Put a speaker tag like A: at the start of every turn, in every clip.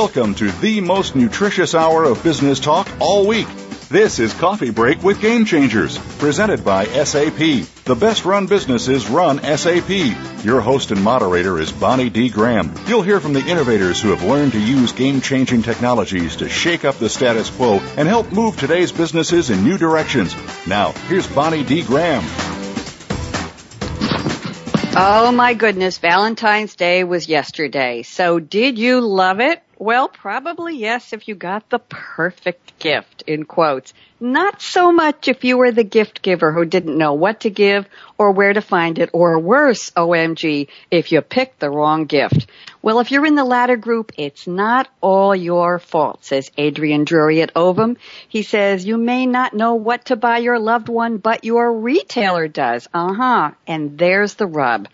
A: Welcome to the most nutritious hour of business talk all week. This is Coffee Break with Game Changers, presented by SAP. The best run businesses run SAP. Your host and moderator is Bonnie D. Graham. You'll hear from the innovators who have learned to use game changing technologies to shake up the status quo and help move today's businesses in new directions. Now, here's Bonnie D. Graham.
B: Oh my goodness, Valentine's Day was yesterday. So did you love it? Well, probably yes if you got the perfect gift, in quotes. Not so much if you were the gift giver who didn't know what to give or where to find it, or worse, OMG, if you picked the wrong gift. Well, if you're in the latter group, it's not all your fault, says Adrian Drury at Ovum. He says, you may not know what to buy your loved one, but your retailer does. Uh-huh. And there's the rub.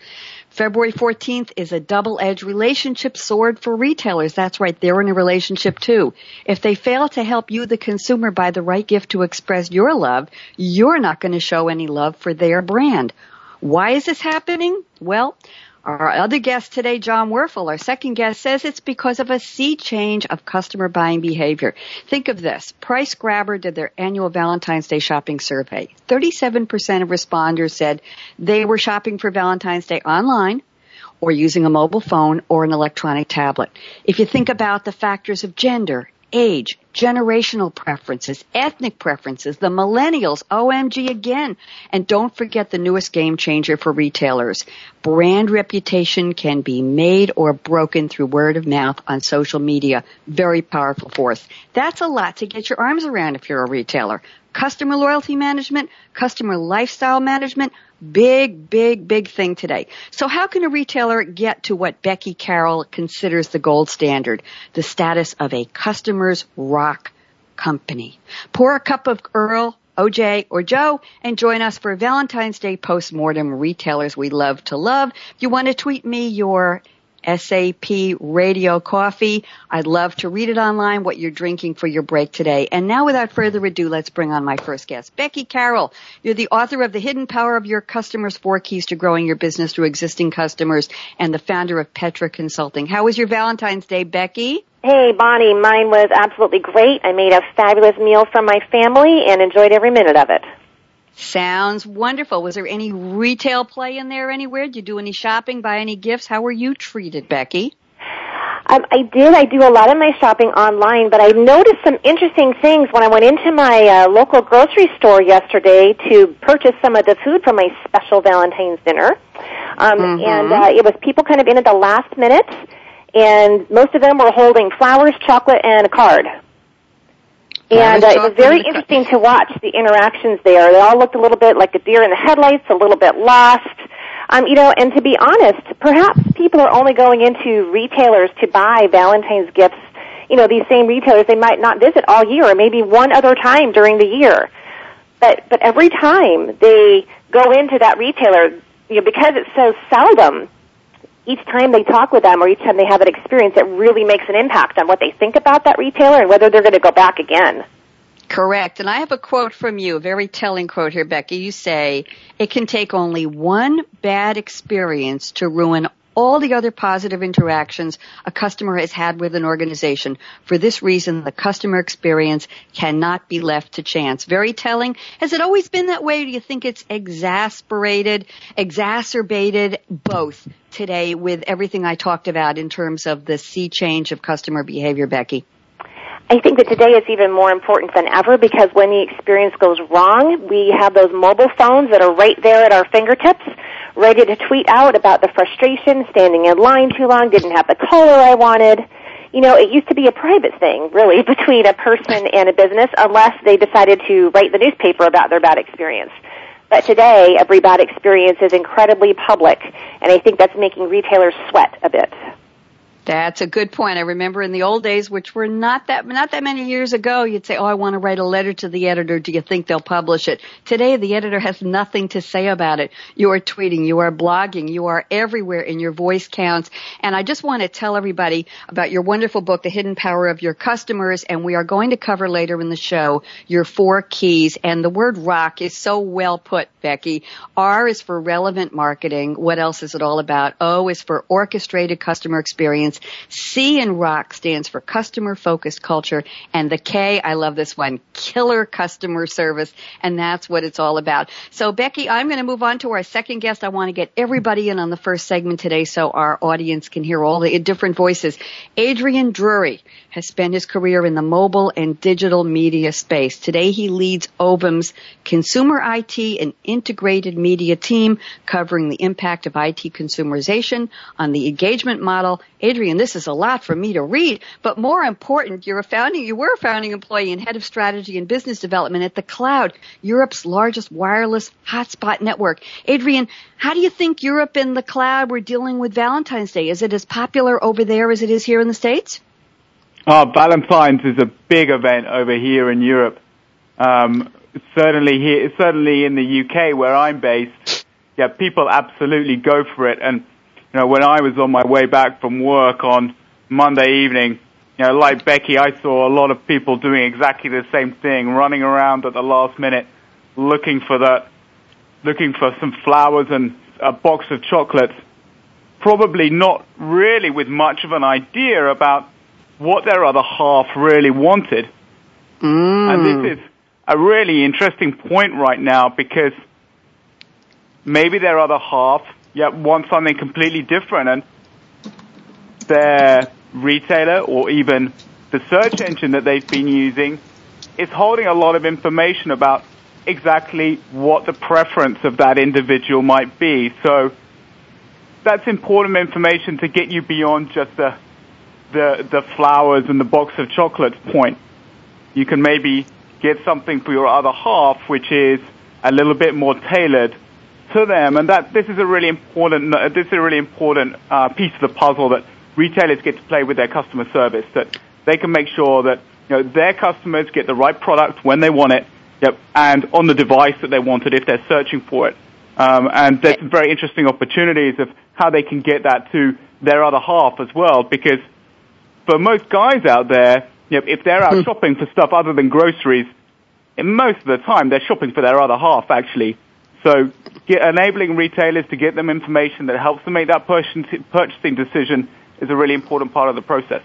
B: February 14th is a double-edged relationship sword for retailers. That's right, they're in a relationship too. If they fail to help you, the consumer, buy the right gift to express your love, you're not going to show any love for their brand. Why is this happening? Well, our other guest today, Jon Wurfl, our second guest, says it's because of a sea change of customer buying behavior. Think of this. PriceGrabber did their annual Valentine's Day shopping survey. 37% of responders said they were shopping for Valentine's Day online or using a mobile phone or an electronic tablet. If you think about the factors of gender, age, generational preferences, ethnic preferences, the millennials, OMG again. And don't forget the newest game changer for retailers. Brand reputation can be made or broken through word of mouth on social media. Very powerful force. That's a lot to get your arms around if you're a retailer. Customer loyalty management, customer lifestyle management, Big, big, big thing today. So how can a retailer get to what Becky Carroll considers the gold standard? The status of a Customers Rock company. Pour a cup of Earl, OJ, or Joe and join us for Valentine's Day postmortem retailers we love to love. If you want to tweet me your SAP Radio Coffee. I'd love to read it online, what you're drinking for your break today. And now without further ado, let's bring on my first guest. Becky Carroll, you're the author of The Hidden Power of Your Customers, Four Keys to Growing Your Business Through Existing Customers and the founder of Petra Consulting. How was your Valentine's Day, Becky?
C: Hey, Bonnie, mine was absolutely great. I made a fabulous meal for my family and enjoyed every minute of it.
B: Sounds wonderful. Was there any retail play in there anywhere? Did you do any shopping, buy any gifts? How were you treated, Becky?
C: Um, I did. I do a lot of my shopping online, but I noticed some interesting things when I went into my uh, local grocery store yesterday to purchase some of the food for my special Valentine's dinner. Um, mm-hmm. And uh, it was people kind of in at the last minute, and most of them were holding flowers, chocolate, and a card. And uh, it was very interesting to watch the interactions there. They all looked a little bit like a deer in the headlights, a little bit lost. Um, you know, and to be honest, perhaps people are only going into retailers to buy Valentine's gifts. You know, these same retailers they might not visit all year, or maybe one other time during the year. But but every time they go into that retailer, you know, because it's so seldom, each time they talk with them or each time they have an experience, it really makes an impact on what they think about that retailer and whether they're going to go back again.
B: Correct. And I have a quote from you, a very telling quote here, Becky. You say, it can take only one bad experience to ruin all the other positive interactions a customer has had with an organization. For this reason, the customer experience cannot be left to chance. Very telling. Has it always been that way? or Do you think it's exasperated, exacerbated both today with everything I talked about in terms of the sea change of customer behavior, Becky?
C: I think that today is even more important than ever because when the experience goes wrong, we have those mobile phones that are right there at our fingertips ready to tweet out about the frustration, standing in line too long, didn't have the color I wanted. you know, it used to be a private thing, really, between a person and a business, unless they decided to write the newspaper about their bad experience. But today, every bad experience is incredibly public, and I think that's making retailers sweat a bit.
B: That's a good point. I remember in the old days, which were not that not that many years ago, you'd say, "Oh, I want to write a letter to the editor. Do you think they'll publish it?" Today, the editor has nothing to say about it. You are tweeting, you are blogging, you are everywhere, and your voice counts. And I just want to tell everybody about your wonderful book, The Hidden Power of Your Customers, and we are going to cover later in the show your four keys. And the word "rock" is so well put, Becky. R is for relevant marketing. What else is it all about? O is for orchestrated customer experience. C in ROCK stands for customer focused culture. And the K, I love this one, killer customer service. And that's what it's all about. So Becky, I'm going to move on to our second guest. I want to get everybody in on the first segment today so our audience can hear all the different voices. Adrian Drury has spent his career in the mobile and digital media space. Today he leads Ovum's consumer IT and integrated media team covering the impact of IT consumerization on the engagement model. Adrian, this is a lot for me to read, but more important, you're a founding, you were a founding employee and head of strategy and business development at the Cloud, Europe's largest wireless hotspot network. Adrian, how do you think Europe and the Cloud were dealing with Valentine's Day? Is it as popular over there as it is here in the States?
D: Oh, Valentine's is a big event over here in Europe. Um, certainly here, certainly in the UK where I'm based, yeah, people absolutely go for it. And you know, when I was on my way back from work on Monday evening, you know, like Becky, I saw a lot of people doing exactly the same thing, running around at the last minute, looking for that, looking for some flowers and a box of chocolates. Probably not really with much of an idea about what their other half really wanted.
B: Mm.
D: And this is a really interesting point right now because maybe their other half yeah, want something completely different and their retailer or even the search engine that they've been using is holding a lot of information about exactly what the preference of that individual might be. So that's important information to get you beyond just the the the flowers and the box of chocolates point. You can maybe get something for your other half, which is a little bit more tailored to them, and that this is a really important this is a really important uh, piece of the puzzle that retailers get to play with their customer service. That they can make sure that you know their customers get the right product when they want it, yep, and on the device that they want it if they're searching for it. Um, and there's some very interesting opportunities of how they can get that to their other half as well, because for most guys out there, you know, if they're out hmm. shopping for stuff other than groceries, most of the time they're shopping for their other half actually. So enabling retailers to get them information that helps them make that purchasing decision is a really important part of the process.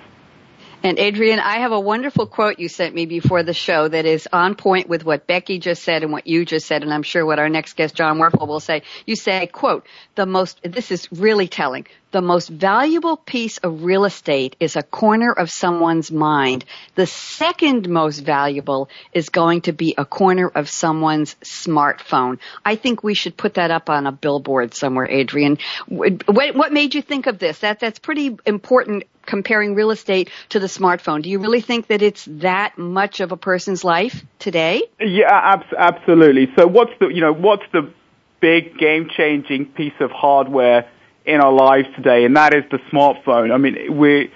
B: And Adrian, I have a wonderful quote you sent me before the show that is on point with what Becky just said and what you just said, and I'm sure what our next guest, Jon Wurfl, will say. You say, quote, the most, this is really telling, the most valuable piece of real estate is a corner of someone's mind. The second most valuable is going to be a corner of someone's smartphone. I think we should put that up on a billboard somewhere, Adrian. What made you think of this? That, that's pretty important comparing real estate to the smartphone. Do you really think that it's that much of a person's life today?
D: Yeah, ab- absolutely. So what's the, you know, what's the big game changing piece of hardware in our lives today? And that is the smartphone. I mean, we,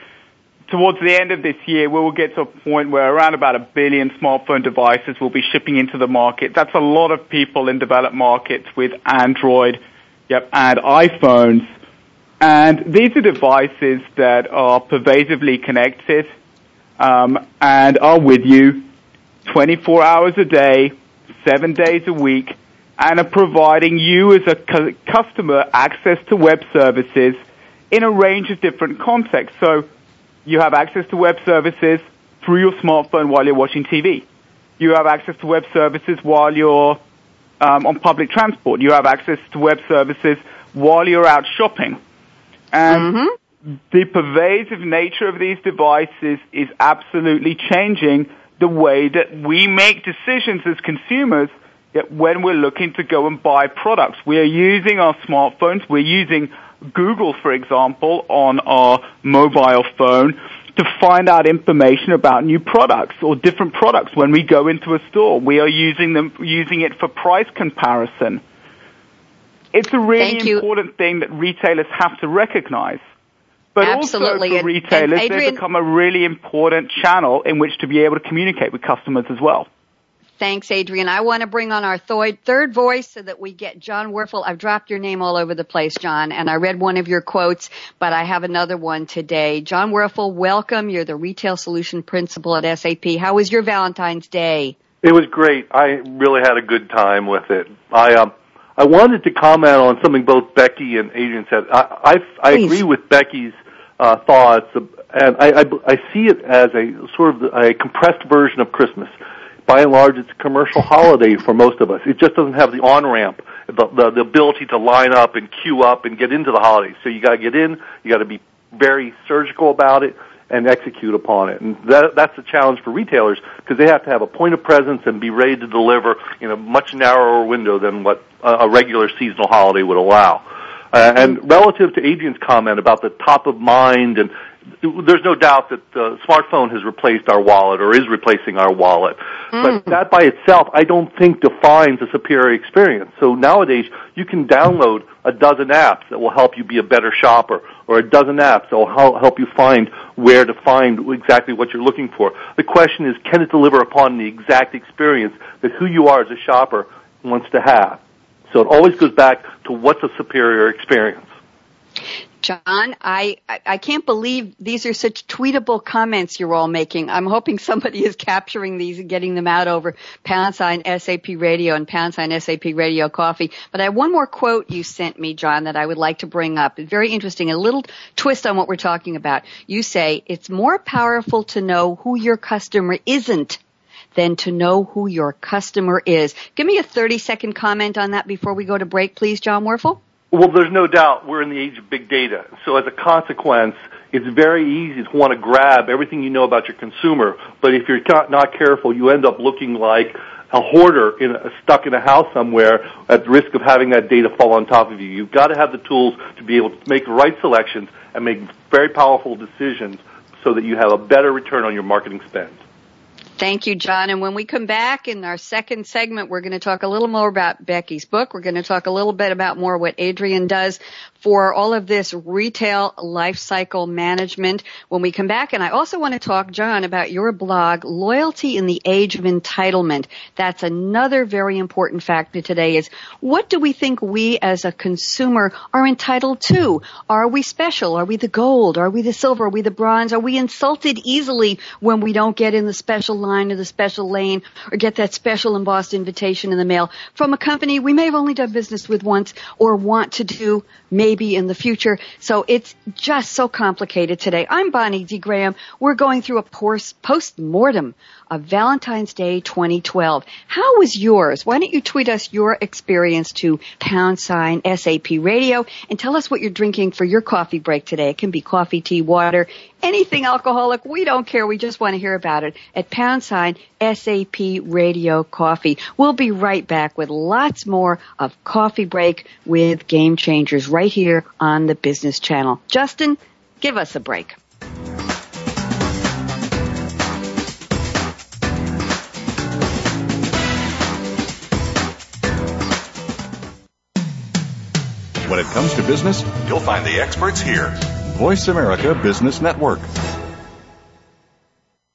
D: towards the end of this year, we will get to a point where around about a billion smartphone devices will be shipping into the market. That's a lot of people in developed markets with Android, yep, and iPhones. And these are devices that are pervasively connected um, and are with you 24 hours a day, seven days a week, and are providing you as a cu- customer access to web services in a range of different contexts. So you have access to web services through your smartphone while you're watching TV. You have access to web services while you're um, on public transport. You have access to web services while you're out shopping. And mm-hmm. the pervasive nature of these devices is absolutely changing the way that we make decisions as consumers when we're looking to go and buy products. We are using our smartphones. We're using Google, for example, on our mobile phone to find out information about new products or different products when we go into a store. We are using them, using it for price comparison. It's a really important thing that retailers have to recognize. But
B: Absolutely.
D: also for retailers, Adrian, they become a really important channel in which to be able to communicate with customers as well.
B: Thanks, Adrian. I want to bring on our third voice so that we get Jon Wurfl. I've dropped your name all over the place, John, and I read one of your quotes, but I have another one today. Jon Wurfl, welcome. You're the retail solution principal at SAP. How was your Valentine's Day?
E: It was great. I really had a good time with it. I um, I wanted to comment on something both Becky and Adrian said. I I, I agree with Becky's uh, thoughts, and I, I I see it as a sort of a compressed version of Christmas by and large, it's a commercial holiday for most of us. It just doesn't have the on ramp, the, the the ability to line up and queue up and get into the holiday. So you got to get in, you got to be very surgical about it and execute upon it. And that, that's the challenge for retailers because they have to have a point of presence and be ready to deliver in a much narrower window than what a, a regular seasonal holiday would allow. Uh, and relative to Adrian's comment about the top of mind and there's no doubt that the smartphone has replaced our wallet or is replacing our wallet. Mm. But that by itself, I don't think defines a superior experience. So nowadays, you can download a dozen apps that will help you be a better shopper or a dozen apps that will help you find where to find exactly what you're looking for. The question is, can it deliver upon the exact experience that who you are as a shopper wants to have? So it always goes back to what's a superior experience.
B: John, I, I can't believe these are such tweetable comments you're all making. I'm hoping somebody is capturing these and getting them out over pound sign SAP radio and pound sign SAP radio coffee. But I have one more quote you sent me, John, that I would like to bring up. Very interesting. A little twist on what we're talking about. You say it's more powerful to know who your customer isn't than to know who your customer is. Give me a 30 second comment on that before we go to break, please, Jon Wurfl.
E: Well, there's no doubt we're in the age of big data. So as a consequence, it's very easy to want to grab everything you know about your consumer. But if you're not careful, you end up looking like a hoarder in a, stuck in a house somewhere at risk of having that data fall on top of you. You've got to have the tools to be able to make the right selections and make very powerful decisions so that you have a better return on your marketing spend.
B: Thank you, John. And when we come back in our second segment, we're going to talk a little more about Becky's book. We're going to talk a little bit about more what Adrian does for all of this retail life cycle management when we come back. And I also want to talk, John, about your blog, Loyalty in the Age of Entitlement. That's another very important factor today is what do we think we as a consumer are entitled to? Are we special? Are we the gold? Are we the silver? Are we the bronze? Are we insulted easily when we don't get in the special line or the special lane or get that special embossed invitation in the mail from a company we may have only done business with once or want to do maybe in the future. So it's just so complicated today. I'm Bonnie D. Graham. We're going through a post-mortem of Valentine's Day 2012. How was yours? Why don't you tweet us your experience to pound sign SAP radio and tell us what you're drinking for your coffee break today. It can be coffee, tea, water, anything alcoholic. We don't care. We just want to hear about it at pound sign SAP radio coffee. We'll be right back with lots more of coffee break with game changers right here on the business channel. Justin, give us a break.
A: When it comes to business, you'll find the experts here. Voice America Business Network.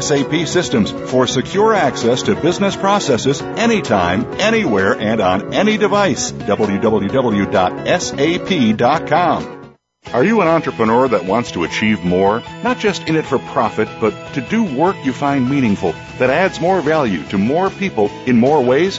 A: SAP systems for secure access to business processes anytime, anywhere, and on any device. www.sap.com. Are you an entrepreneur that wants to achieve more? Not just in it for profit, but to do work you find meaningful, that adds more value to more people in more ways?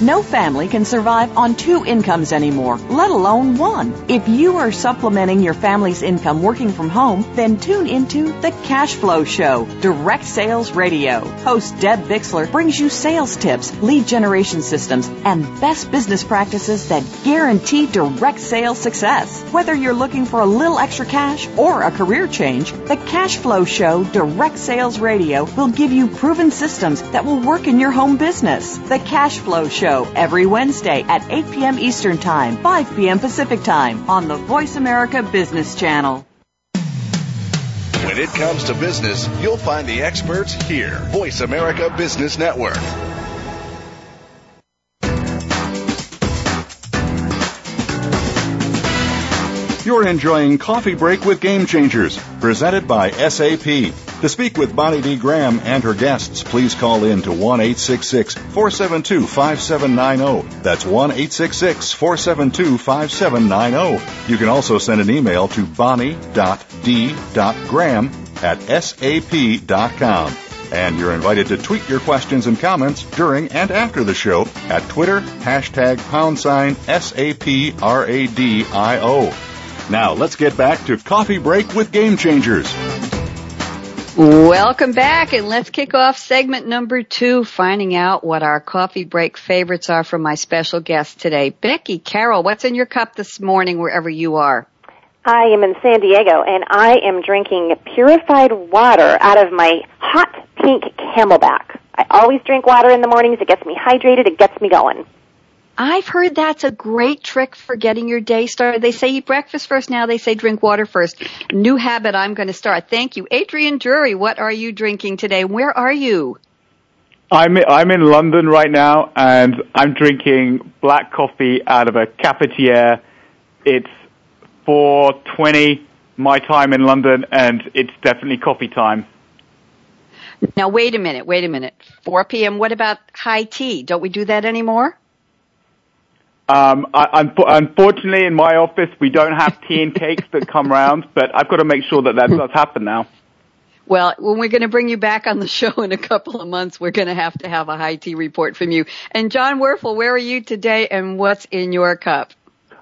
F: No family can survive on two incomes anymore, let alone one. If you are supplementing your family's income working from home, then tune into The Cash Flow Show, Direct Sales Radio. Host Deb Bixler brings you sales tips, lead generation systems, and best business practices that guarantee direct sales success. Whether you're looking for a little extra cash or a career change, The Cash Flow Show, Direct Sales Radio will give you proven systems that will work in your home business. The Cash Flow Show Show every Wednesday at 8 p.m. Eastern Time, 5 p.m. Pacific Time on the Voice America Business Channel.
G: When it comes to business, you'll find the experts here. Voice America Business Network.
A: You're enjoying Coffee Break with Game Changers, presented by SAP. To speak with Bonnie D. Graham and her guests, please call in to 1 472 5790. That's 1 472 5790. You can also send an email to bonnie.d.graham at sap.com. And you're invited to tweet your questions and comments during and after the show at Twitter, hashtag pound sign SAPRADIO. Now let's get back to Coffee Break with Game Changers.
B: Welcome back and let's kick off segment number two, finding out what our coffee break favorites are from my special guest today. Becky Carroll, what's in your cup this morning wherever you are?
C: I am in San Diego and I am drinking purified water out of my hot pink CamelBak. I always drink water in the mornings. It gets me hydrated. It gets me going.
B: I've heard that's a great trick for getting your day started. They say eat breakfast first. Now they say drink water first. New habit I'm going to start. Thank you. Adrian Drury, what are you drinking today? Where are you?
D: I'm I'm in London right now, and I'm drinking black coffee out of a cafetiere. It's 4:20 my time in London, and it's definitely coffee time.
B: Now wait a minute, wait a minute. 4 p.m. What about high tea? Don't we do that anymore?
D: Um, I, unfortunately, in my office, we don't have tea and cakes that come round, but I've got to make sure that that does happen now.
B: Well, when we're going to bring you back on the show in a couple of months, we're going to have to have a high tea report from you. And Jon Wurfl, where are you today and what's in your cup?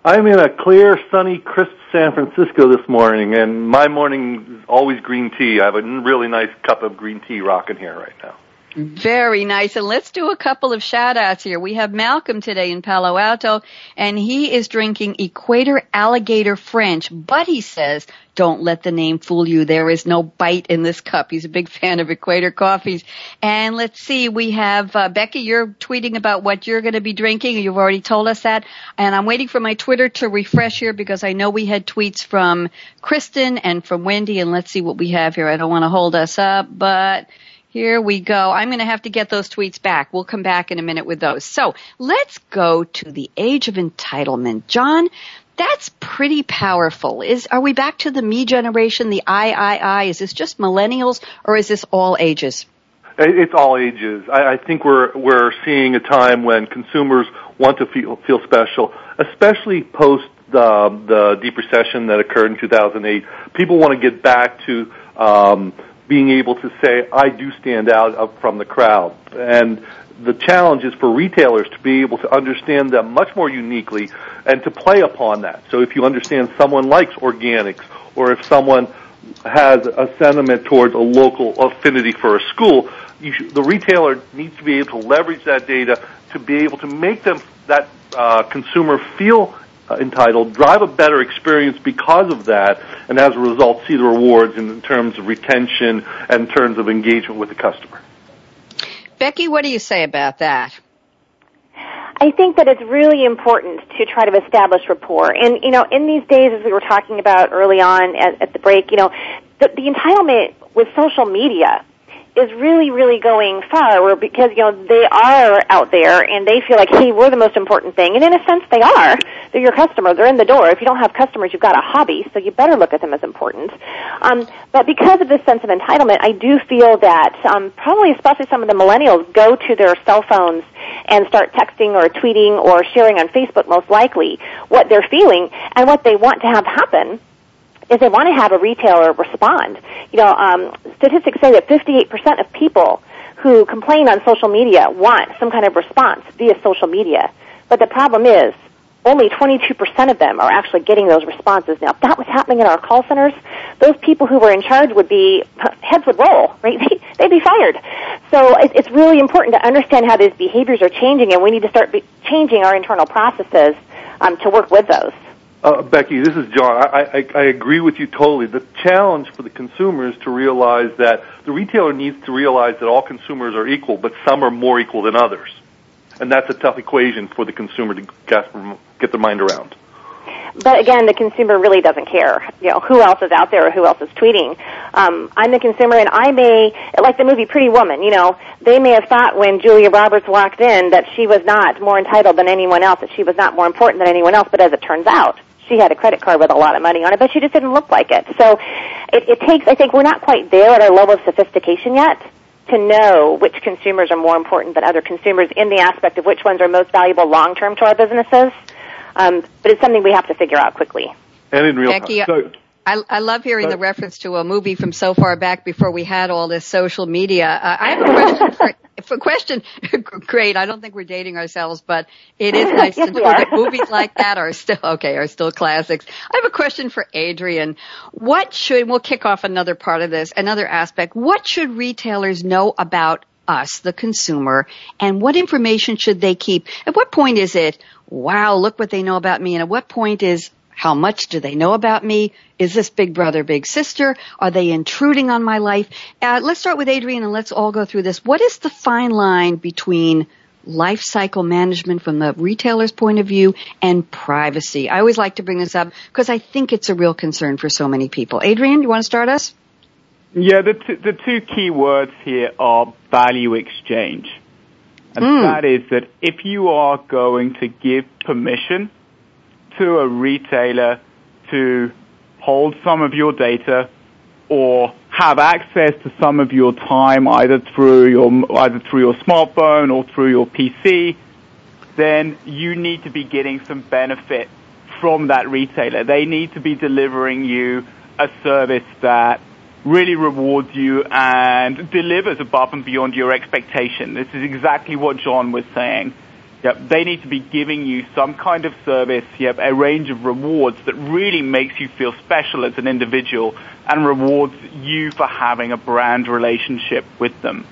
E: I'm in a clear, sunny, crisp San Francisco this morning, and my morning is always green tea. I have a really nice cup of green tea rocking here right now.
B: Very nice. And let's do a couple of shout outs here. We have Malcolm today in Palo Alto and he is drinking Equator Alligator French, but he says, don't let the name fool you. There is no bite in this cup. He's a big fan of Equator coffees. And let's see, we have, uh, Becky, you're tweeting about what you're going to be drinking. You've already told us that. And I'm waiting for my Twitter to refresh here because I know we had tweets from Kristen and from Wendy and let's see what we have here. I don't want to hold us up, but here we go. I'm going to have to get those tweets back. We'll come back in a minute with those. So let's go to the age of entitlement. John, that's pretty powerful. Is are we back to the me generation, the I I I? Is this just millennials or is this all ages?
E: It's all ages. I, I think we're we're seeing a time when consumers want to feel feel special, especially post the the deep recession that occurred in 2008. People want to get back to um, being able to say, I do stand out from the crowd. And the challenge is for retailers to be able to understand them much more uniquely and to play upon that. So if you understand someone likes organics or if someone has a sentiment towards a local affinity for a school, should, the retailer needs to be able to leverage that data to be able to make them that uh, consumer feel entitled drive a better experience because of that, and as a result, see the rewards in terms of retention and in terms of engagement with the customer.
B: Becky, what do you say about that?
C: I think that it's really important to try to establish rapport. And, you know, in these days, as we were talking about early on at, at the break, you know, the, the entitlement with social media is really, really going far because, you know, they are out there and they feel like, hey, we're the most important thing. And in a sense they are. They're your customer. They're in the door. If you don't have customers, you've got a hobby, so you better look at them as important. Um, but because of this sense of entitlement, I do feel that um, probably especially some of the millennials go to their cell phones and start texting or tweeting or sharing on Facebook most likely what they're feeling and what they want to have happen is they want to have a retailer respond. You know, um, statistics say that 58% of people who complain on social media want some kind of response via social media. But the problem is, only 22% of them are actually getting those responses. Now, if that was happening in our call centers, those people who were in charge would be, heads would roll, right? They'd be fired. So it's really important to understand how these behaviors are changing and we need to start changing our internal processes um, to work with those.
E: Uh, Becky, this is John. I, I, I agree with you totally. The challenge for the consumer is to realize that the retailer needs to realize that all consumers are equal, but some are more equal than others. And that's a tough equation for the consumer to get their mind around.
C: But again, the consumer really doesn't care. You know, who else is out there or who else is tweeting. Um, I'm the consumer and I may, like the movie Pretty Woman, you know, they may have thought when Julia Roberts walked in that she was not more entitled than anyone else, that she was not more important than anyone else, but as it turns out, she had a credit card with a lot of money on it, but she just didn't look like it. So it, it takes, I think we're not quite there at our level of sophistication yet to know which consumers are more important than other consumers in the aspect of which ones are most valuable long term to our businesses. Um, but it's something we have to figure out quickly.
E: And in real
B: Becky,
E: time. So,
B: I, I love hearing the reference to a movie from so far back before we had all this social media. Uh, I have a question for, for question. Great. I don't think we're dating ourselves, but it is nice
C: yes,
B: to know that movies like that are still okay, are still classics. I have a question for Adrian. What should we'll kick off another part of this, another aspect. What should retailers know about us, the consumer, and what information should they keep? At what point is it, wow, look what they know about me, and at what point is how much do they know about me? Is this big brother, big sister? Are they intruding on my life? Uh, let's start with Adrian and let's all go through this. What is the fine line between life cycle management from the retailer's point of view and privacy? I always like to bring this up because I think it's a real concern for so many people. Adrian, you want to start us?
D: Yeah, the, t- the two key words here are value exchange. And mm. that is that if you are going to give permission to a retailer to hold some of your data or have access to some of your time either through your either through your smartphone or through your PC, then you need to be getting some benefit from that retailer. They need to be delivering you a service that really rewards you and delivers above and beyond your expectation. This is exactly what John was saying. Yep, they need to be giving you some kind of service, yep, a range of rewards that really makes you feel special as an individual and rewards you for having a brand relationship with them.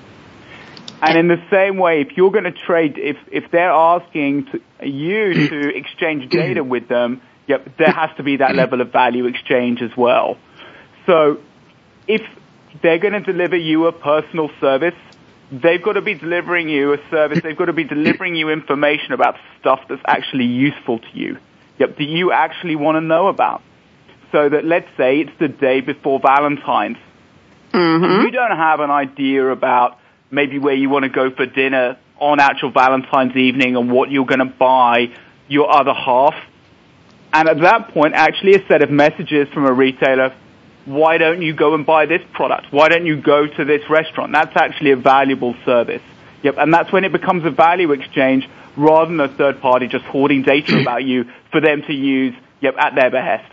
D: And in the same way, if you're going to trade, if, if they're asking to, you to exchange data with them, yep, there has to be that level of value exchange as well. So if they're going to deliver you a personal service, they've got to be delivering you a service. They've got to be delivering you information about stuff that's actually useful to you. Yep, that you actually want to know about. So that let's say it's the day before Valentine's.
B: Mm-hmm.
D: You don't have an idea about maybe where you want to go for dinner on actual Valentine's evening and what you're going to buy your other half. And at that point, actually a set of messages from a retailer why don't you go and buy this product? Why don't you go to this restaurant? That's actually a valuable service. Yep, and that's when it becomes a value exchange rather than a third party just hoarding data about you for them to use, yep, at their behest.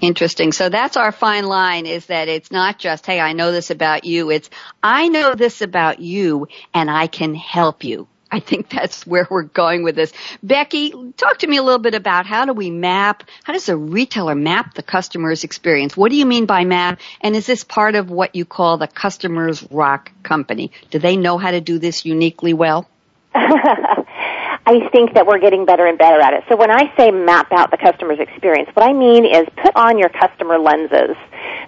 B: Interesting. So that's our fine line is that it's not just, hey, I know this about you. It's, I know this about you and I can help you. I think that's where we're going with this. Becky, talk to me a little bit about how do we map, how does a retailer map the customer's experience? What do you mean by map? And is this part of what you call the Customers Rock company? Do they know how to do this uniquely well?
C: I think that we're getting better and better at it. So when I say map out the customer's experience, what I mean is put on your customer lenses.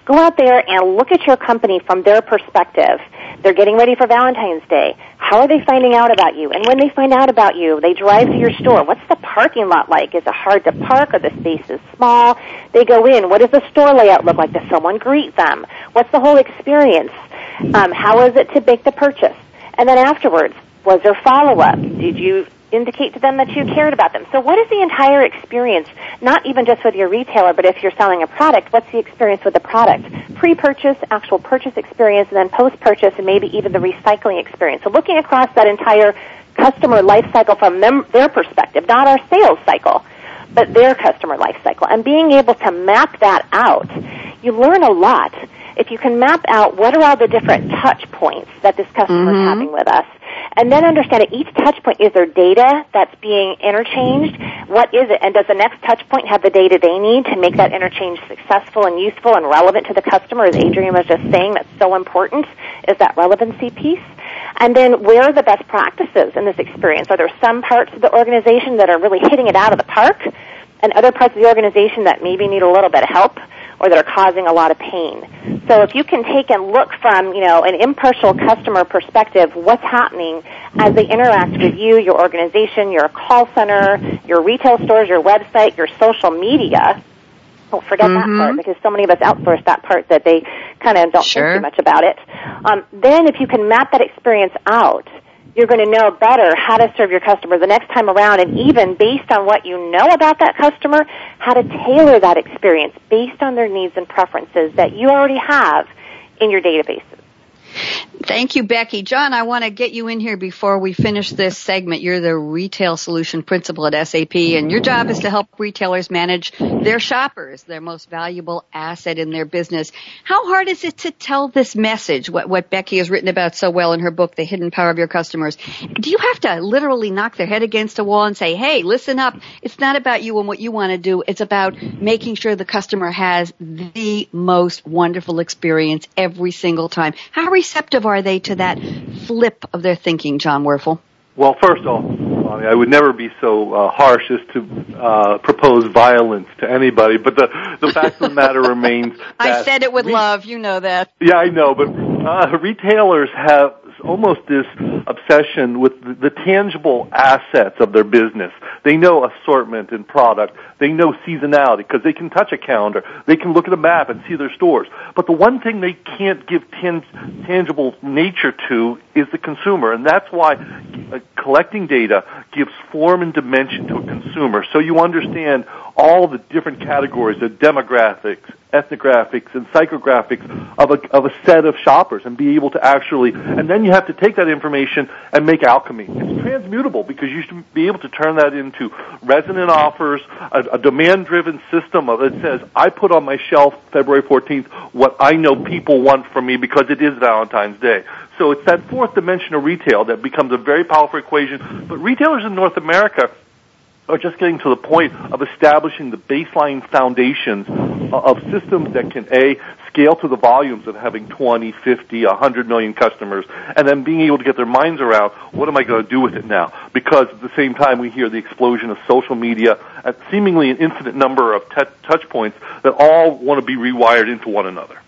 C: Go out there and look at your company from their perspective. They're getting ready for Valentine's Day. How are they finding out about you? And when they find out about you, they drive to your store. What's the parking lot like? Is it hard to park? Are the spaces small? They go in. What does the store layout look like? Does someone greet them? What's the whole experience? Um, how was it to make the purchase? And then afterwards, was there follow up? Did you indicate to them that you cared about them? So what is the entire experience? Not even just with your retailer, but if you're selling a product, what's the experience with the product? Pre-purchase, actual purchase experience, and then post-purchase, and maybe even the recycling experience. So looking across that entire customer life cycle from their perspective, not our sales cycle, but their customer life cycle, and being able to map that out, you learn a lot if you can map out what are all the different touch points that this customer mm-hmm. is having with us, and then understand at each touch point is there data that's being interchanged? What is it? And does the next touch point have the data they need to make that interchange successful and useful and relevant to the customer? As Adrian was just saying, that's so important is that relevancy piece. And then where are the best practices in this experience? Are there some parts of the organization that are really hitting it out of the park and other parts of the organization that maybe need a little bit of help? Or that are causing a lot of pain. So if you can take and look from, you know, an impartial customer perspective, what's happening as they interact with you, your organization, your call center, your retail stores, your website, your social media, don't forget mm-hmm. that part because so many of us outsource that part that they kind of don't sure. think too much about it. Um, then if you can map that experience out, you're going to know better how to serve your customer the next time around and even based on what you know about that customer, how to tailor that experience based on their needs and preferences that you already have in your databases.
B: Thank you, Becky. John, I want to get you in here before we finish this segment. You're the retail solution principal at SAP and your job is to help retailers manage their shoppers, their most valuable asset in their business. How hard is it to tell this message, what, what Becky has written about so well in her book, The Hidden Power of Your Customers? Do you have to literally knock their head against a wall and say, hey, listen up. It's not about you and what you want to do. It's about making sure the customer has the most wonderful experience every single time. How receptive are they to that flip of their thinking, Jon Wurfl?
E: Well, first off, I would never be so uh, harsh as to uh, propose violence to anybody, but the the fact of the matter remains.
B: I said it with re- love. You know that.
E: Yeah, I know, but uh, retailers have almost this obsession with the, the tangible assets of their business. They know assortment and product. They know seasonality because they can touch a calendar. They can look at a map and see their stores. But the one thing they can't give tan- tangible nature to is the consumer, and that's why uh, collecting data gives form and dimension to a consumer. So you understand all the different categories of demographics, ethnographics, and psychographics of a, of a set of shoppers and be able to actually, and then you have to take that information and make alchemy. It's transmutable because you should be able to turn that into resonant offers, a, a demand-driven system that says, I put on my shelf February 14th what I know people want from me because it is Valentine's Day. So it's that fourth dimension of retail that becomes a very powerful equation. But retailers in North America are just getting to the point of establishing the baseline foundations of systems that can a scale to the volumes of having 20, 50, 100 million customers, and then being able to get their minds around what am I going to do with it now? Because at the same time, we hear the explosion of social media at seemingly an infinite number of t- touch points that all want to be rewired into one another.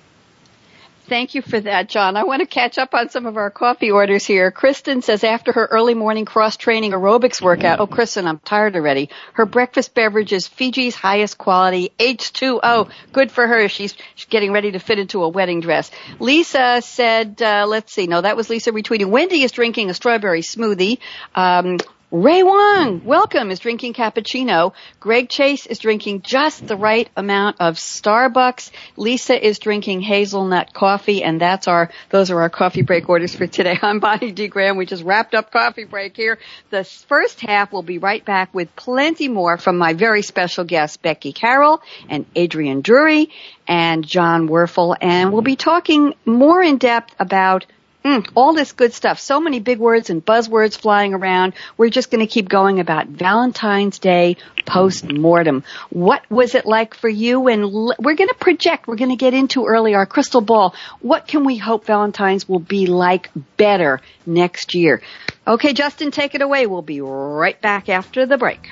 B: Thank you for that, John. I want to catch up on some of our coffee orders here. Kristen says after her early morning cross training aerobics workout, oh, Kristen, I'm tired already. Her breakfast beverage is Fiji's highest quality H2O. Good for her. She's, she's getting ready to fit into a wedding dress. Lisa said, uh, let's see. No, that was Lisa retweeting. Wendy is drinking a strawberry smoothie. Um, Ray Wong, welcome, is drinking cappuccino. Greg Chase is drinking just the right amount of Starbucks. Lisa is drinking hazelnut coffee, and that's our, those are our coffee break orders for today. I'm Bonnie D. Graham. We just wrapped up coffee break here. The first half will be right back with plenty more from my very special guests, Becky Carroll and Adrian Drury and Jon Wurfl, and we'll be talking more in depth about Mm, all this good stuff. So many big words and buzzwords flying around. We're just going to keep going about Valentine's Day post-mortem. What was it like for you? And l- we're going to project, we're going to get into early our crystal ball. What can we hope Valentine's will be like better next year? Okay, Justin, take it away. We'll be right back after the break.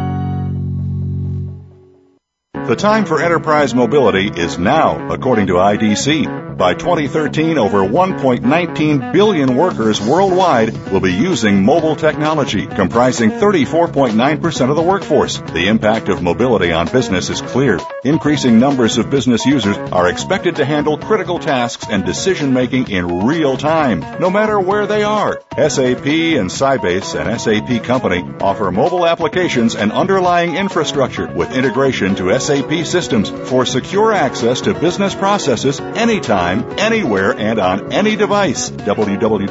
A: The time for enterprise mobility is now, according to IDC. By 2013, over 1.19 billion workers worldwide will be using mobile technology, comprising 34.9% of the workforce. The impact of mobility on business is clear. Increasing numbers of business users are expected to handle critical tasks and decision making in real time, no matter where they are. SAP and Sybase, an SAP company, offer mobile applications and underlying infrastructure with integration to SAP systems for secure access to business processes anytime, anywhere, and on any device. www.sap.com.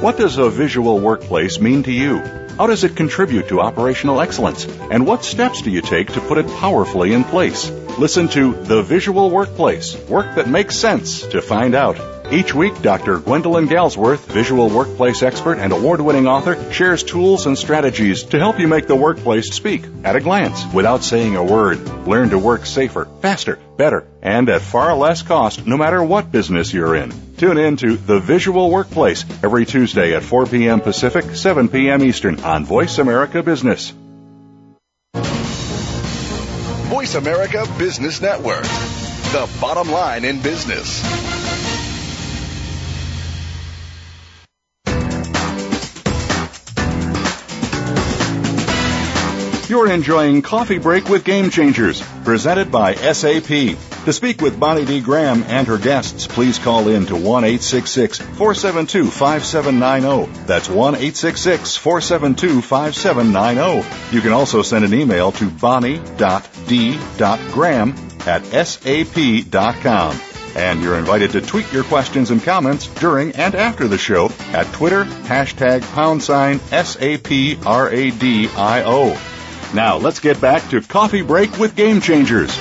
A: What does a visual workplace mean to you? How does it contribute to operational excellence? And what steps do you take to put it powerfully in place? Listen to The Visual Workplace, work that makes sense to find out. Each week, Dr. Gwendolyn Galsworth, visual workplace expert and award winning author, shares tools and strategies to help you make the workplace speak at a glance without saying a word. Learn to work safer, faster, better, and at far less cost no matter what business you're in. Tune in to The Visual Workplace every Tuesday at 4 p.m. Pacific, 7 p.m. Eastern on Voice America Business.
G: Voice America Business Network, the bottom line in business.
A: You're enjoying Coffee Break with Game Changers, presented by SAP. To speak with Bonnie D. Graham and her guests, please call in to 1 472 5790. That's 1 472 5790. You can also send an email to bonnie.d.graham at sap.com. And you're invited to tweet your questions and comments during and after the show at Twitter, hashtag pound sign SAPRADIO. Now let's get back to Coffee Break with Game Changers.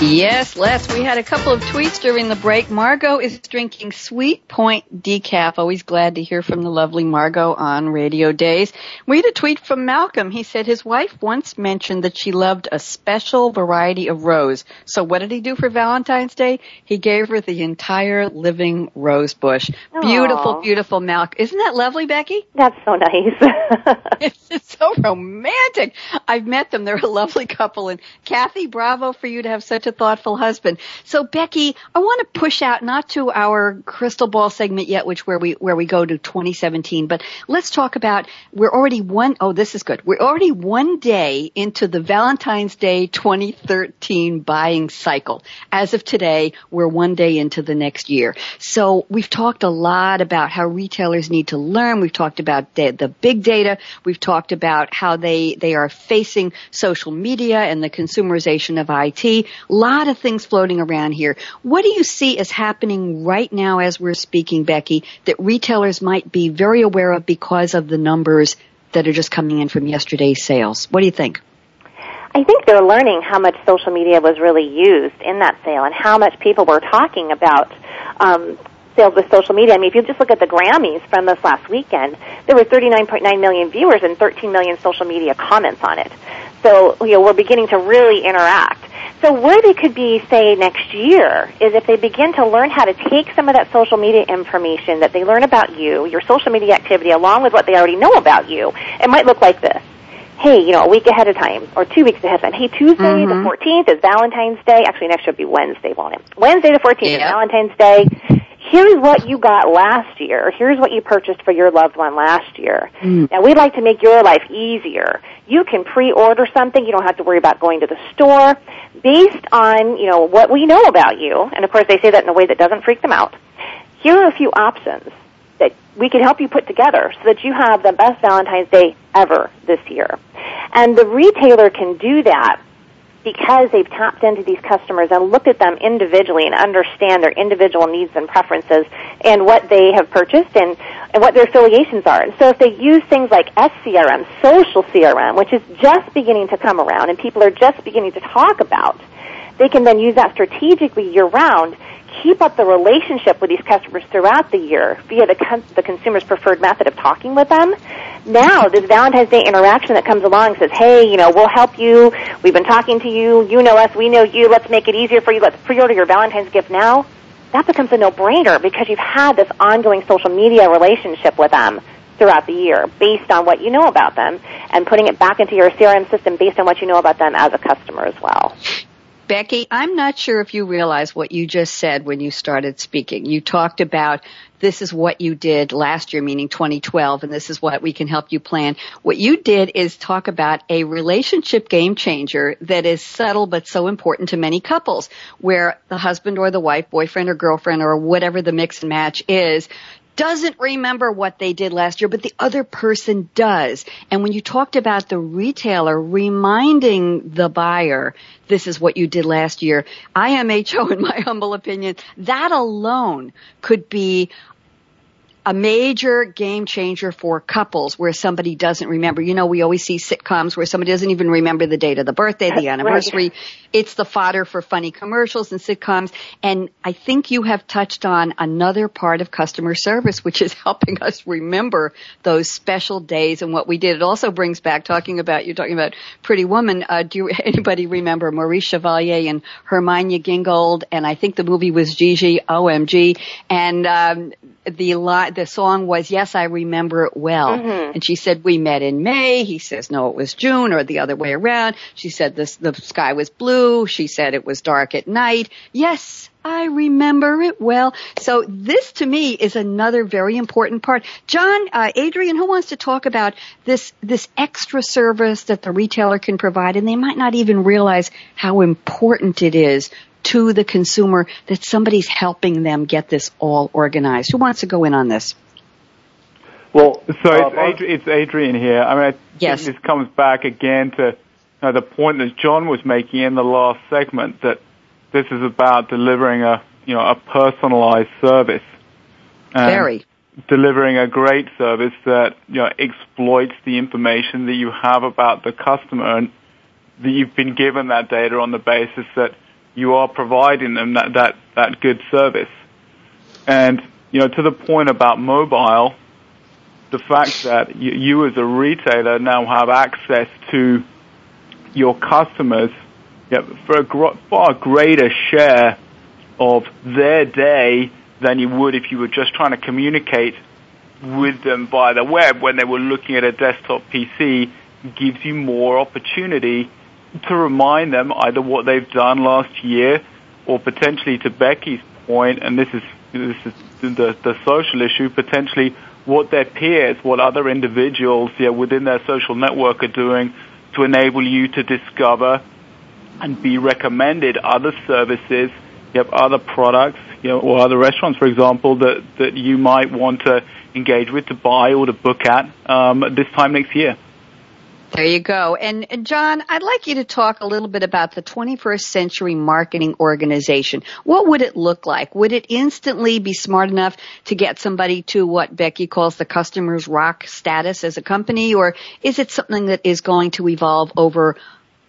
B: Yes, Les, we had a couple of tweets during the break. Margot is drinking Sweet Point decaf. Always glad to hear from the lovely Margot on radio days. We had a tweet from Malcolm. He said his wife once mentioned that she loved a special variety of rose. So what did he do for Valentine's Day? He gave her the entire living rose bush. Aww. Beautiful, beautiful Malcolm. Isn't that lovely, Becky?
C: That's so nice.
B: it's, it's so romantic. I've met them. They're a lovely couple. And Kathy, bravo for you to have such a thoughtful husband. So Becky, I want to push out not to our crystal ball segment yet, which where we where we go to 2017, but let's talk about we're already one oh this is good. We're already one day into the Valentine's Day 2013 buying cycle. As of today, we're one day into the next year. So we've talked a lot about how retailers need to learn. We've talked about the, the big data. We've talked about how they they are facing social media and the consumerization of IT lot of things floating around here. What do you see as happening right now as we're speaking, Becky, that retailers might be very aware of because of the numbers that are just coming in from yesterday's sales? What do you think?
C: I think they're learning how much social media was really used in that sale and how much people were talking about um, sales with social media. I mean, if you just look at the Grammys from this last weekend, there were 39.9 million viewers and 13 million social media comments on it. So, you know, we're beginning to really interact. So where they could be, say, next year is if they begin to learn how to take some of that social media information that they learn about you, your social media activity, along with what they already know about you. It might look like this. Hey, you know, a week ahead of time, or two weeks ahead of time. Hey, Tuesday mm-hmm. the 14th is Valentine's Day. Actually, next year will be Wednesday, won't it? Wednesday the 14th yeah. is Valentine's Day here's what you got last year. Here's what you purchased for your loved one last year. Mm. Now we'd like to make your life easier. You can pre-order something. You don't have to worry about going to the store based on, you know, what we know about you. And of course they say that in a way that doesn't freak them out. Here are a few options that we can help you put together so that you have the best Valentine's Day ever this year. And the retailer can do that because they've tapped into these customers and looked at them individually and understand their individual needs and preferences and what they have purchased and, and what their affiliations are. And so if they use things like SCRM, social CRM, which is just beginning to come around and people are just beginning to talk about, they can then use that strategically year round keep up the relationship with these customers throughout the year via the, con- the consumer's preferred method of talking with them. Now, this Valentine's Day interaction that comes along says, hey, you know, we'll help you. We've been talking to you. You know us. We know you. Let's make it easier for you. Let's pre-order your Valentine's gift now. That becomes a no-brainer because you've had this ongoing social media relationship with them throughout the year based on what you know about them and putting it back into your CRM system based on what you know about them as a customer as well.
B: Becky, I'm not sure if you realize what you just said when you started speaking. You talked about this is what you did last year, meaning 2012, and this is what we can help you plan. What you did is talk about a relationship game changer that is subtle but so important to many couples, where the husband or the wife, boyfriend or girlfriend or whatever the mix and match is, doesn't remember what they did last year, but the other person does. And when you talked about the retailer reminding the buyer, this is what you did last year, IMHO, in my humble opinion, that alone could be a major game changer for couples where somebody doesn't remember. You know, we always see sitcoms where somebody doesn't even remember the date of the birthday, the anniversary. Right. It's the fodder for funny commercials and sitcoms. And I think you have touched on another part of customer service, which is helping us remember those special days and what we did. It also brings back talking about, you're talking about Pretty Woman. Uh, do you, anybody remember Maurice Chevalier and Hermione Gingold? And I think the movie was Gigi, OMG. And, um, the li- the song was Yes, I Remember It Well. Mm-hmm. And she said, we met in May. He says, no, it was June or the other way around. She said this, the sky was blue. She said it was dark at night. Yes, I remember it well. So this to me is another very important part. John, uh, Adrian, who wants to talk about this, this extra service that the retailer can provide and they might not even realize how important it is to the consumer that somebody's helping them get this all organized. Who wants to go in on this?
D: Well, so uh, it's, Adrian, it's, Adrian here. I mean, I
B: yes.
D: this comes back again to uh, the point that John was making in the last segment that this is about delivering a you know a personalized service.
B: Very.
D: Delivering a great service that you know exploits the information that you have about the customer and that you've been given that data on the basis that you are providing them that, that, that good service. And, you know, to the point about mobile, the fact that you, you as a retailer now have access to your customers yeah, for a gr- far greater share of their day than you would if you were just trying to communicate with them via the web when they were looking at a desktop PC gives you more opportunity to remind them either what they've done last year or potentially to Becky's point, and this is this is the, the social issue, potentially what their peers, what other individuals yeah, within their social network are doing to enable you to discover and be recommended other services, other products, you know, or other restaurants, for example, that, that you might want to engage with, to buy or to book at um, this time next year.
B: There you go. And, John, I'd like you to talk a little bit about the 21st century marketing organization. What would it look like? Would it instantly be smart enough to get somebody to what Becky calls the Customers Rock status as a company, or is it something that is going to evolve over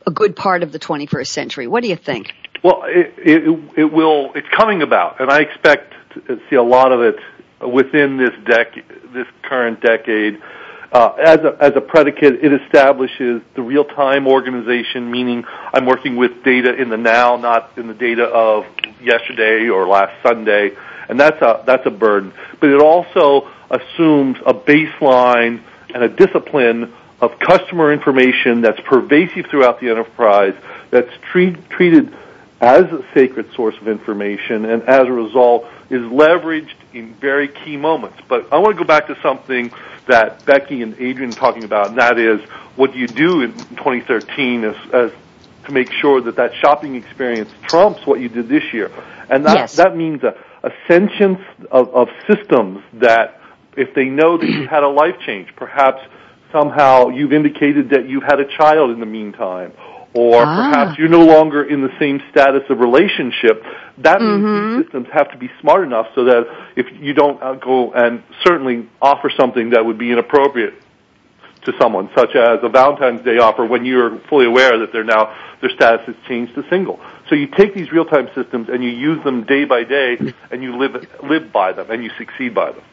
B: a good part of the 21st century? What do you think?
E: Well, it, it, it will. It's coming about, and I expect to see a lot of it within this dec- this current decade Uh, as, a, as a predicate, it establishes the real-time organization, meaning I'm working with data in the now, not in the data of yesterday or last Sunday, and that's a that's a burden. But it also assumes a baseline and a discipline of customer information that's pervasive throughout the enterprise, that's treat, treated as a sacred source of information, and as a result is leveraged in very key moments. But I want to go back to something that Becky and Adrian are talking about, and that is what do you do in 2013 as, as to make sure that that shopping experience trumps what you did this year, and that
B: yes.
E: that means a, a sentience of, of systems that if they know that you've had a life change, perhaps somehow you've indicated that you've had a child in the meantime, or ah. perhaps you're no longer in the same status of relationship. That means
B: mm-hmm.
E: these systems have to be smart enough so that if you don't uh, go and certainly offer something that would be inappropriate to someone, such as a Valentine's Day offer when you're fully aware that they're now their status has changed to single. So you take these real-time systems and you use them day by day, and you live live by them and you succeed by them.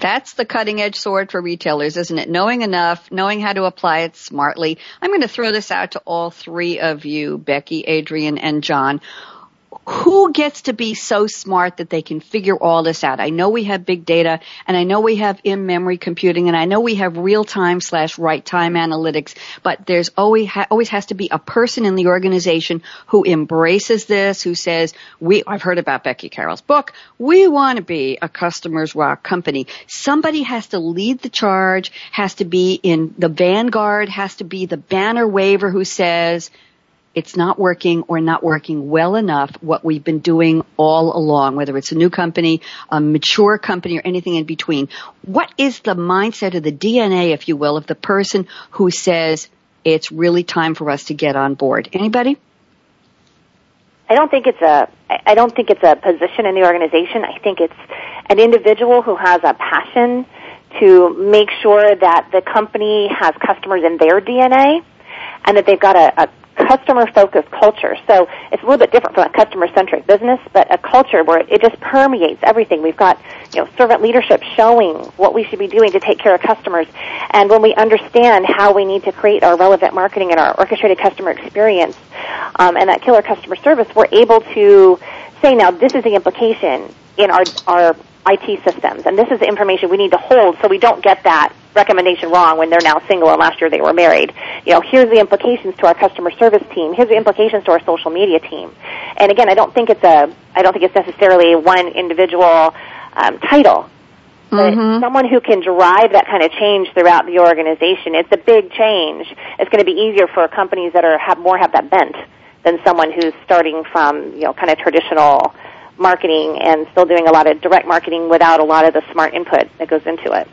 B: That's the cutting edge sword for retailers, isn't it? Knowing enough, knowing how to apply it smartly. I'm going to throw this out to all three of you, Becky, Adrian, and John who gets to be so smart that they can figure all this out? I know we have big data and I know we have in-memory computing and I know we have real-time slash right-time analytics, but there's always, ha- always has to be a person in the organization who embraces this, who says, we, I've heard about Becky Carroll's book. We want to be a Customers Rock company. Somebody has to lead the charge, has to be in the vanguard, has to be the banner waver who says, it's not working or not working well enough what we've been doing all along, whether it's a new company, a mature company, or anything in between. What is the mindset or the DNA, if you will, of the person who says it's really time for us to get on board? Anybody?
C: I don't think it's a I don't think it's a position in the organization. I think it's an individual who has a passion to make sure that the company has customers in their DNA and that they've got a, a customer focused culture. So it's a little bit different from a customer centric business, but a culture where it just permeates everything. We've got, you know, servant leadership showing what we should be doing to take care of customers. And when we understand how we need to create our relevant marketing and our orchestrated customer experience, um, and that killer customer service, we're able to say now this is the implication in our, our IT systems, and this is the information we need to hold so we don't get that recommendation wrong when they're now single and last year they were married. You know, here's the implications to our customer service team. Here's the implications to our social media team. And again, I don't think it's a, I don't think it's necessarily one individual um, title. But
B: mm-hmm.
C: someone who can drive that kind of change throughout the organization, it's a big change. It's going to be easier for companies that are have more have that bent than someone who's starting from you know kind of traditional marketing and still doing a lot of direct marketing without a lot of the smart input that goes into it.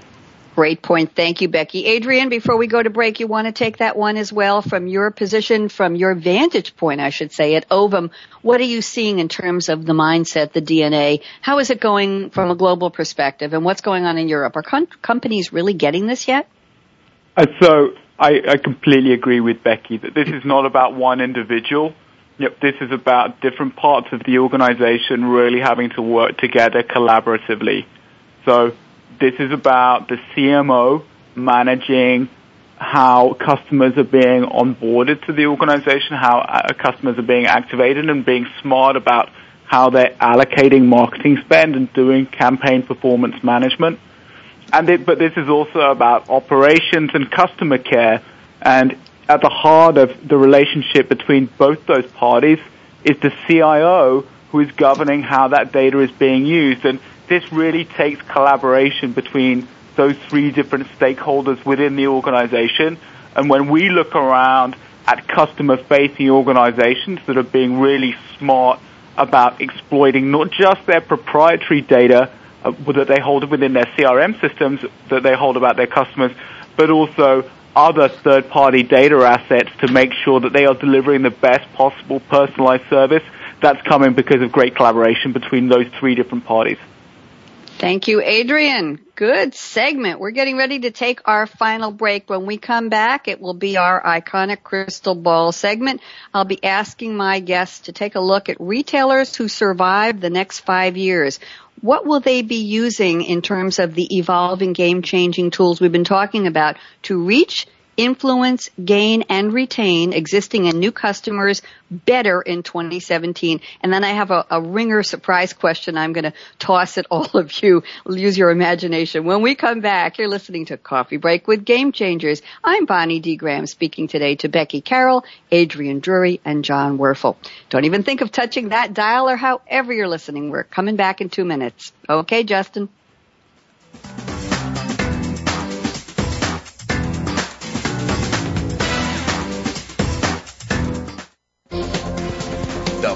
B: Great point. Thank you, Becky. Adrian, before we go to break, you want to take that one as well from your position, from your vantage point, I should say, at Ovum. What are you seeing in terms of the mindset, the DNA? How is it going from a global perspective and what's going on in Europe? Are com- companies really getting this yet?
D: Uh, so I, I completely agree with Becky that this is not about one individual. Yep, this is about different parts of the organization really having to work together collaboratively. So this is about the CMO managing how customers are being onboarded to the organization, how uh, customers are being activated and being smart about how they're allocating marketing spend and doing campaign performance management. And it, but this is also about operations and customer care. And at the heart of the relationship between both those parties is the CIO who is governing how that data is being used. And this really takes collaboration between those three different stakeholders within the organization. And when we look around at customer facing organizations that are being really smart about exploiting not just their proprietary data uh, that they hold within their CRM systems that they hold about their customers, but also other third party data assets to make sure that they are delivering the best possible personalized service. That's coming because of great collaboration between those three different parties.
B: Thank you, Adrian. Good segment. We're getting ready to take our final break. When we come back, it will be our iconic crystal ball segment. I'll be asking my guests to take a look at retailers who survive the next five years. What will they be using in terms of the evolving game changing tools we've been talking about to reach influence, gain, and retain existing and new customers better in 2017? And then I have a, a ringer surprise question I'm going to toss at all of you. Use your imagination. When we come back, you're listening to Coffee Break with Game Changers. I'm Bonnie D. Graham speaking today to Becky Carroll, Adrian Drury, and Jon Wurfl. Don't even think of touching that dial or however you're listening. We're coming back in two minutes. Okay, Justin?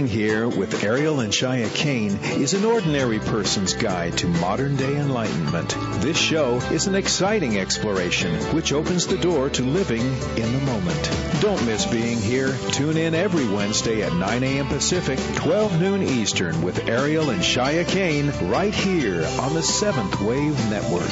A: Being
H: Here with Ariel and Shya Kane is an ordinary person's guide to modern day enlightenment. This show is an exciting exploration which opens the door to living in the moment. Don't miss Being Here. Tune in every Wednesday at 9 a.m. Pacific, 12 noon Eastern with Ariel and Shya Kane right here on the Seventh Wave Network.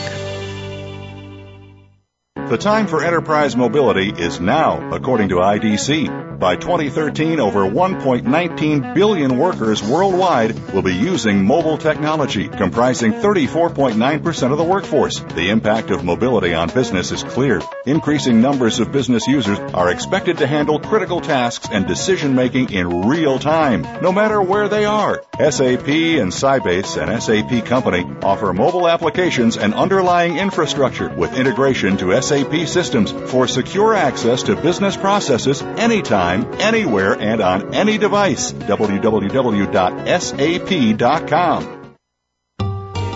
A: The time for enterprise mobility is now, according to IDC. By 2013, over 1.19 billion workers worldwide will be using mobile technology, comprising 34.9% of the workforce. The impact of mobility on business is clear. Increasing numbers of business users are expected to handle critical tasks and decision making in real time, no matter where they are. SAP and Sybase, an SAP company, offer mobile applications and underlying infrastructure with integration to SAP systems for secure access to business processes anytime, anywhere, and on any device. www.sap.com.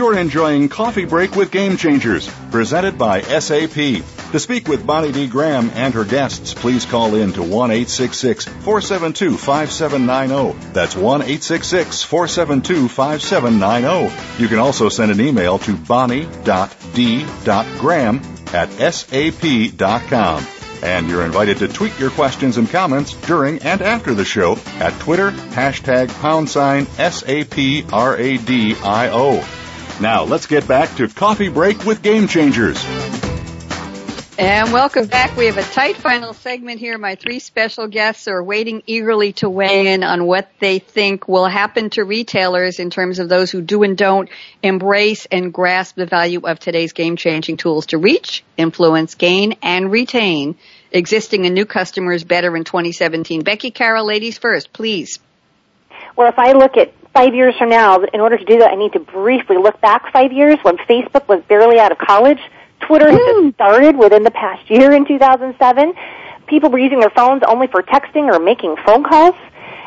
A: You're enjoying Coffee Break with Game Changers, presented by SAP. To speak with Bonnie D. Graham and her guests, please call in to 1 472 5790. That's 1 472 5790. You can also send an email to bonnie.d.graham at sap.com. And you're invited to tweet your questions and comments during and after the show at Twitter, hashtag pound sign SAPRADIO. Now let's get back to Coffee Break with Game Changers.
B: And welcome back. We have a tight final segment here. My three special guests are waiting eagerly to weigh in on what they think will happen to retailers in terms of those who do and don't embrace and grasp the value of today's game changing tools to reach, influence, gain, and retain existing and new customers better in 2017. Becky Carroll, ladies first, please.
C: Well, if I look at five years from now, in order to do that, I need to briefly look back five years when Facebook was barely out of college Twitter has started within the past year in 2007. People were using their phones only for texting or making phone calls,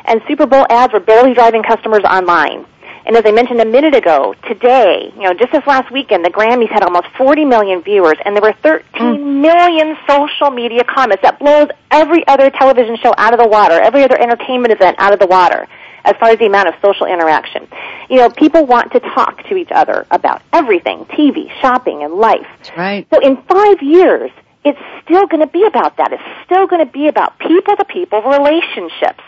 C: and Super Bowl ads were barely driving customers online. And as I mentioned a minute ago, today, you know, just this last weekend, the Grammys had almost 40 million viewers, and there were 13 mm. million social media comments. That blows every other television show out of the water, every other entertainment event out of the water as far as the amount of social interaction. You know, people want to talk to each other about everything, TV, shopping, and life.
B: Right.
C: So in five years, it's still going to be about that. It's still going to be about people to people relationships.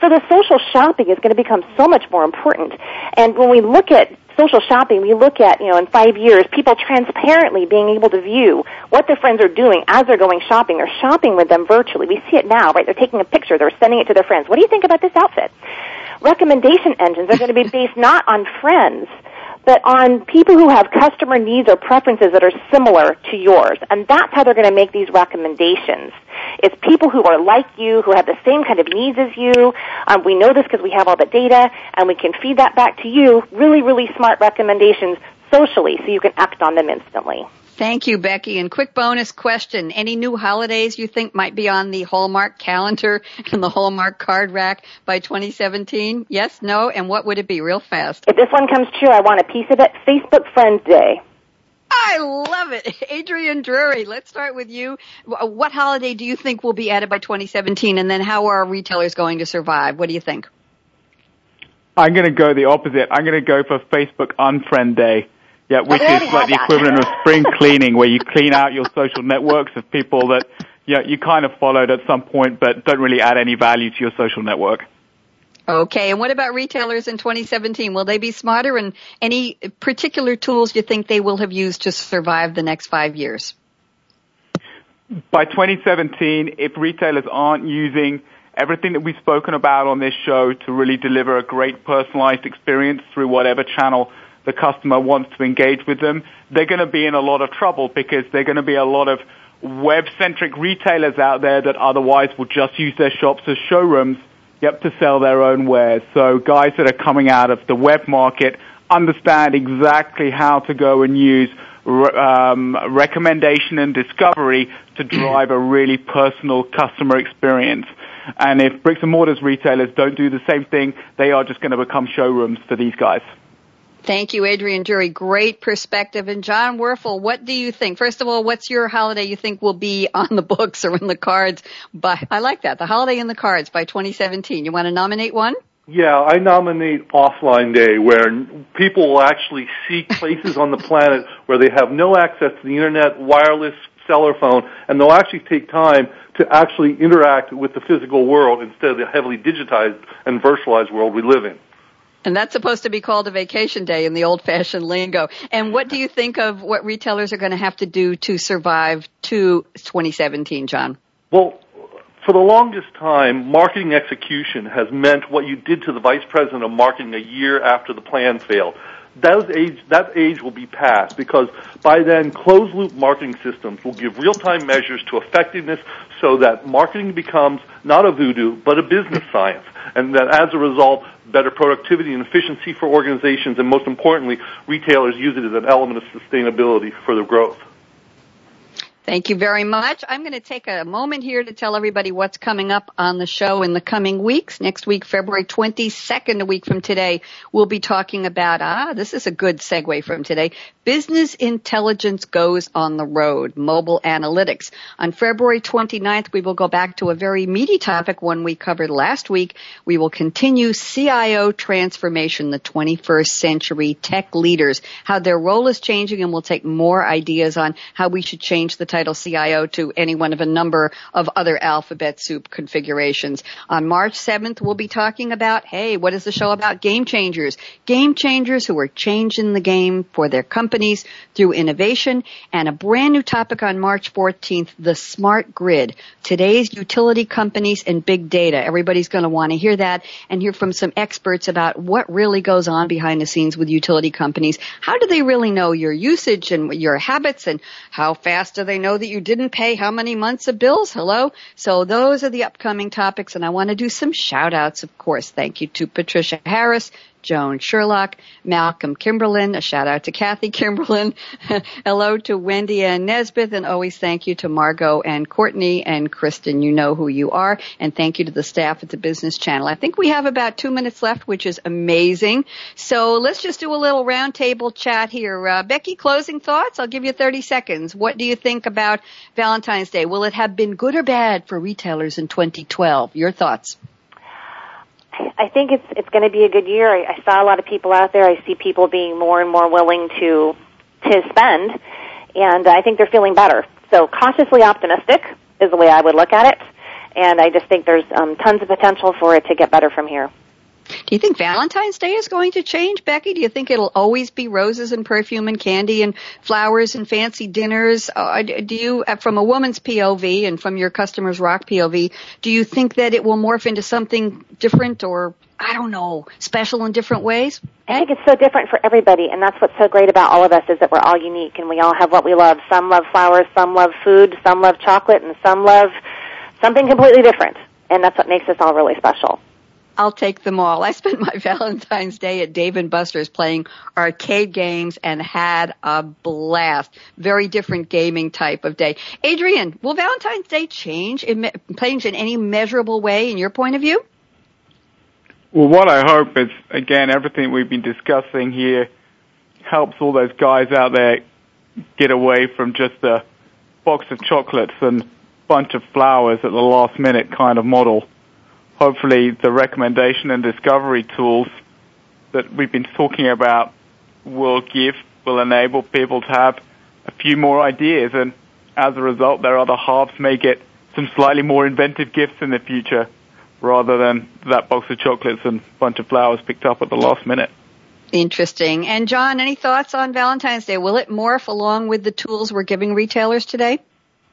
C: So the social shopping is going to become so much more important. And when we look at social shopping, we look at, you know, in five years, people transparently being able to view what their friends are doing as they're going shopping. They're shopping with them virtually. We see it now, right? They're taking a picture. They're sending it to their friends. What do you think about this outfit? Recommendation engines are going to be based not on friends, but on people who have customer needs or preferences that are similar to yours. And that's how they're going to make these recommendations. It's people who are like you, who have the same kind of needs as you. Um, we know this because we have all the data, and we can feed that back to you. Really, really smart recommendations socially, so you can act on them instantly.
B: Thank you, Becky. And quick bonus question. Any new holidays you think might be on the Hallmark calendar and the Hallmark card rack by 2017? Yes, no, and what would it be real fast?
C: If this one comes true, I want a piece of it. Facebook Friends Day.
B: I love it. Adrian Drury, let's start with you. What holiday do you think will be added by 2017 and then how are retailers going to survive? What do you think?
D: I'm going to go the opposite. I'm going to go for Facebook Unfriend Day. Yeah, which is like the equivalent of spring cleaning, where you clean out your social networks of people that you, know, you kind of followed at some point, but don't really add any value to your social network.
B: Okay, and what about retailers in 2017? Will they be smarter and any particular tools you think they will have used to survive the next five years?
D: By 2017, if retailers aren't using everything that we've spoken about on this show to really deliver a great personalized experience through whatever channel the customer wants to engage with them, they're going to be in a lot of trouble because they're going to be a lot of web-centric retailers out there that otherwise will just use their shops as showrooms, yep, to sell their own wares. So guys that are coming out of the web market understand exactly how to go and use um, recommendation and discovery to drive a really personal customer experience. And if bricks and mortars retailers don't do the same thing, they are just going to become showrooms for these guys.
B: Thank you, Adrian Drury. Great perspective. And Jon Wurfl, what do you think? First of all, what's your holiday you think will be on the books or in the cards I like that, the holiday in the cards by 2017. You want to nominate one?
E: Yeah, I nominate Offline Day, where people will actually seek places on the planet where they have no access to the internet, wireless, cellular phone, and they'll actually take time to actually interact with the physical world instead of the heavily digitized and virtualized world we live in.
B: And that's supposed to be called a vacation day in the old fashioned lingo. And what do you think of what retailers are going to have to do to survive to 2017, John?
E: Well, for the longest time, marketing execution has meant what you did to the vice president of marketing a year after the plan failed. That age, will be past because by then closed loop marketing systems will give real time measures to effectiveness so that marketing becomes not a voodoo, but a business science. And that as a result, better productivity and efficiency for organizations, and most importantly, retailers use it as an element of sustainability for their growth.
B: Thank you very much. I'm going to take a moment here to tell everybody what's coming up on the show in the coming weeks. Next week, February 22nd, a week from today, we'll be talking about, ah, this is a good segue from today, business intelligence goes on the road, mobile analytics. On February 29th, we will go back to a very meaty topic, one we covered last week. We will continue CIO transformation, the 21st century tech leaders, how their role is changing, and we'll take more ideas on how we should change the title CIO to any one of a number of other alphabet soup configurations. On March 7th, we'll be talking about, hey, what is the show about? Game changers. Game changers who are changing the game for their companies through innovation. And a brand new topic on March 14th, the smart grid. Today's utility companies and big data. Everybody's going to want to hear that and hear from some experts about what really goes on behind the scenes with utility companies. How do they really know your usage and your habits and how fast do they know know that you didn't pay how many months of bills? Hello? So those are the upcoming topics and I want to do some shout outs, of course. Thank you to Patricia Harris, Joan Sherlock, Malcolm Kimberlin, a shout out to Kathy Kimberlin, hello to Wendy and Nesbitt, and always thank you to Margot and Courtney and Kristen. You know who you are, and thank you to the staff at the Business Channel. I think we have about two minutes left, which is amazing. So let's just do a little roundtable chat here. Uh, Becky, closing thoughts? I'll give you 30 seconds. What do you think about Valentine's Day? Will it have been good or bad for retailers in 2012? Your thoughts?
C: I think it's it's going to be a good year. I, I saw a lot of people out there. I see people being more and more willing to to spend, and I think they're feeling better. So cautiously optimistic is the way I would look at it, and I just think there's um, tons of potential for it to get better from here.
B: Do you think Valentine's Day is going to change, Becky? Do you think it'll always be roses and perfume and candy and flowers and fancy dinners? Uh, do you, uh, from a woman's POV and from your Customers Rock POV, do you think that it will morph into something different or I don't know, special in different ways?
C: I think it's so different for everybody, and that's what's so great about all of us is that we're all unique and we all have what we love. Some love flowers, some love food, some love chocolate, and some love something completely different. And that's what makes us all really special.
B: I'll take them all. I spent my Valentine's Day at Dave and Buster's playing arcade games and had a blast. Very different gaming type of day. Adrian, will Valentine's Day change in, change in any measurable way in your point of view?
D: Well, what I hope is, again, everything we've been discussing here helps all those guys out there get away from just a box of chocolates and bunch of flowers at the last minute kind of model hopefully the recommendation and discovery tools that we've been talking about will give, will enable people to have a few more ideas and as a result their other halves may get some slightly more inventive gifts in the future rather than that box of chocolates and bunch of flowers picked up at the last minute.
B: Interesting. And John, any thoughts on Valentine's Day? Will it morph along with the tools we're giving retailers today?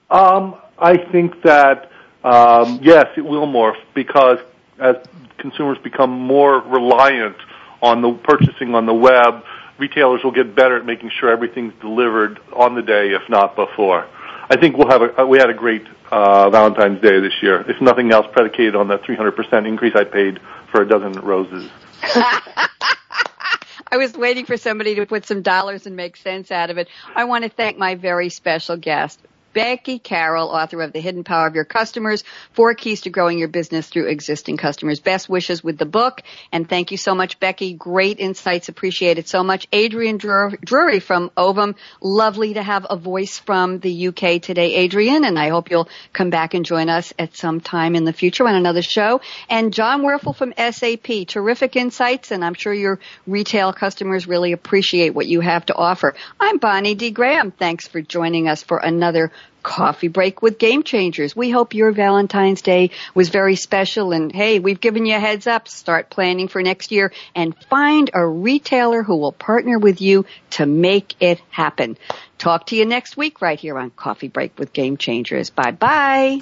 E: Um, I think that Um, yes, it will morph because as consumers become more reliant on the purchasing on the web, retailers will get better at making sure everything's delivered on the day, if not before. I think we'll have a we had a great uh, Valentine's Day this year. If nothing else, predicated on that 300% increase I paid for a dozen roses.
B: I was waiting for somebody to put some dollars and make sense out of it. I want to thank my very special guest, Becky Carroll, author of The Hidden Power of Your Customers, Four Keys to Growing Your Business Through Existing Customers. Best wishes with the book. And thank you so much, Becky. Great insights. Appreciate it so much. Adrian Drury from Ovum. Lovely to have a voice from the UK today, Adrian. And I hope you'll come back and join us at some time in the future on another show. And Jon Wurfl from SAP. Terrific insights. And I'm sure your retail customers really appreciate what you have to offer. I'm Bonnie D. Graham. Thanks for joining us for another coffee break with game changers. We hope your Valentine's Day was very special and hey, we've given you a heads up. Start planning for next year and find a retailer who will partner with you to make it happen. Talk to you next week right here on Coffee Break with Game Changers. Bye bye.